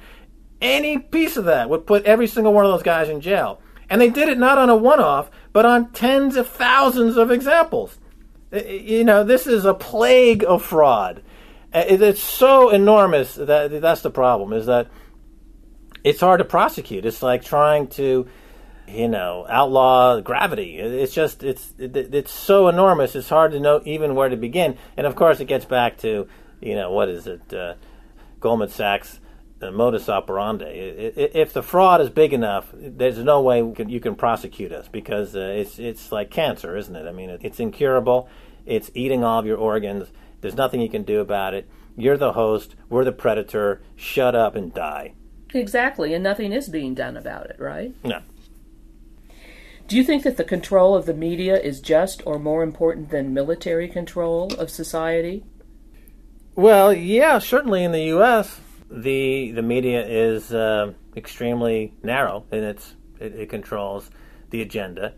Any piece of that would put every single one of those guys in jail. And they did it not on a one off, but on tens of thousands of examples. You know, this is a plague of fraud. It's so enormous that that's the problem, is that it's hard to prosecute. It's like trying to, you know, outlaw gravity. It's just, it's, it's so enormous, it's hard to know even where to begin. And of course, it gets back to, you know, what is it? Uh, Goldman Sachs the modus operandi. If the fraud is big enough, there's no way you can prosecute us because uh, it's it's like cancer, isn't it? I mean, it's incurable. It's eating all of your organs. There's nothing you can do about it. You're the host. We're the predator. Shut up and die. Exactly, and nothing is being done about it, right? No. Do you think that the control of the media is just or more important than military control of society? Well, yeah, certainly in the U.S the the media is uh, extremely narrow in its it, it, controls the agenda.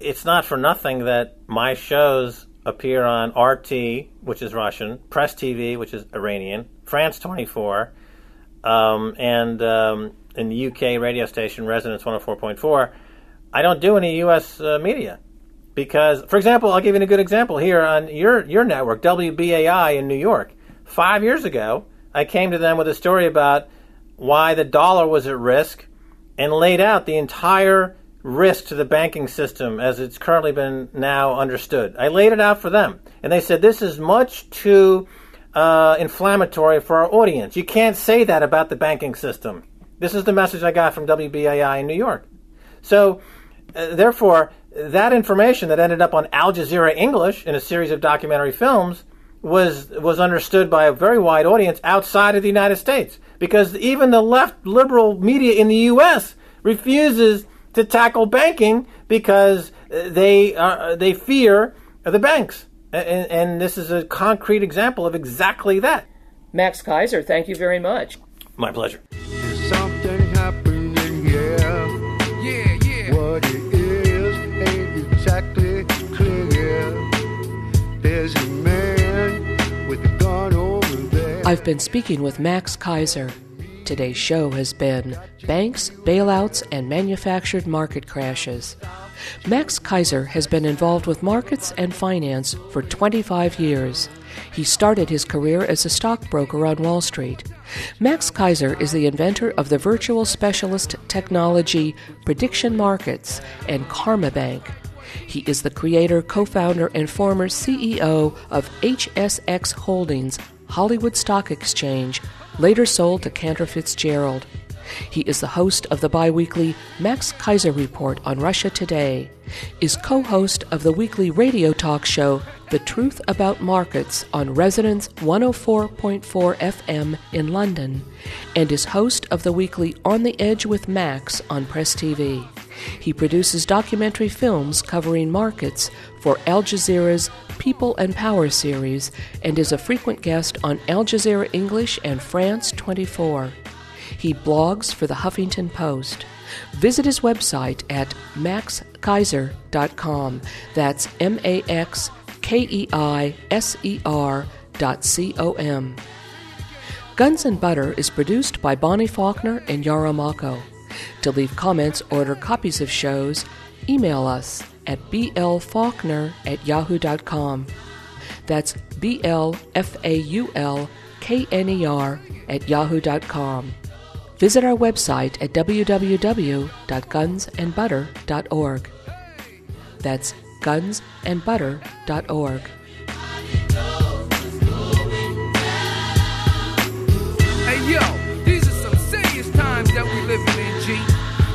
It's not for nothing that my shows appear on RT, which is Russian, Press TV, which is Iranian, France 24, um, and um, in the UK radio station Resonance 104.4. I don't do any U.S. Uh, media because, for example, I'll give you a good example here on your your network, WBAI in New York. Five years ago, I came to them with a story about why the dollar was at risk and laid out the entire risk to the banking system as it's currently been now understood. I laid it out for them, and they said this is much too uh, inflammatory for our audience. You can't say that about the banking system. This is the message I got from WBAI in New York. So, uh, therefore, that information that ended up on Al Jazeera English in a series of documentary films was was understood by a very wide audience outside of the United States. Because even the left liberal media in the US refuses to tackle banking because uh, they are, they fear the banks. And, and this is a concrete example of exactly that. Max Keiser, thank you very much. My pleasure I've been speaking with Max Keiser. Today's show has been Banks, Bailouts, and Manufactured Market Crashes. Max Keiser has been involved with markets and finance for 25 years. He started his career as a stockbroker on Wall Street. Max Keiser is the inventor of the virtual specialist technology Prediction Markets and Karmabanque. He is the creator, co founder, and former CEO of HSX Holdings, Hollywood Stock Exchange, later sold to Cantor Fitzgerald. He is the host of the biweekly Max Keiser Report on Russia Today, is co-host of the weekly radio talk show The Truth About Markets on Resonance 104.4 FM in London, and is host of the weekly On the Edge with Max on Press TV. He produces documentary films covering markets for Al Jazeera's People and Power series and is a frequent guest on Al Jazeera English and France 24. He blogs for the Huffington Post. Visit his website at maxkeiser.com. That's M A X K E I S E R dot C O M. Guns and Butter is produced by Bonnie Faulkner and Yarrow Mahko. To leave comments or order copies of shows, email us at blfaulkner at yahoo.com. That's B L F A U L K N E R at yahoo.com. Visit our website at www.gunsandbutter.org. That's gunsandbutter.org. Hey yo,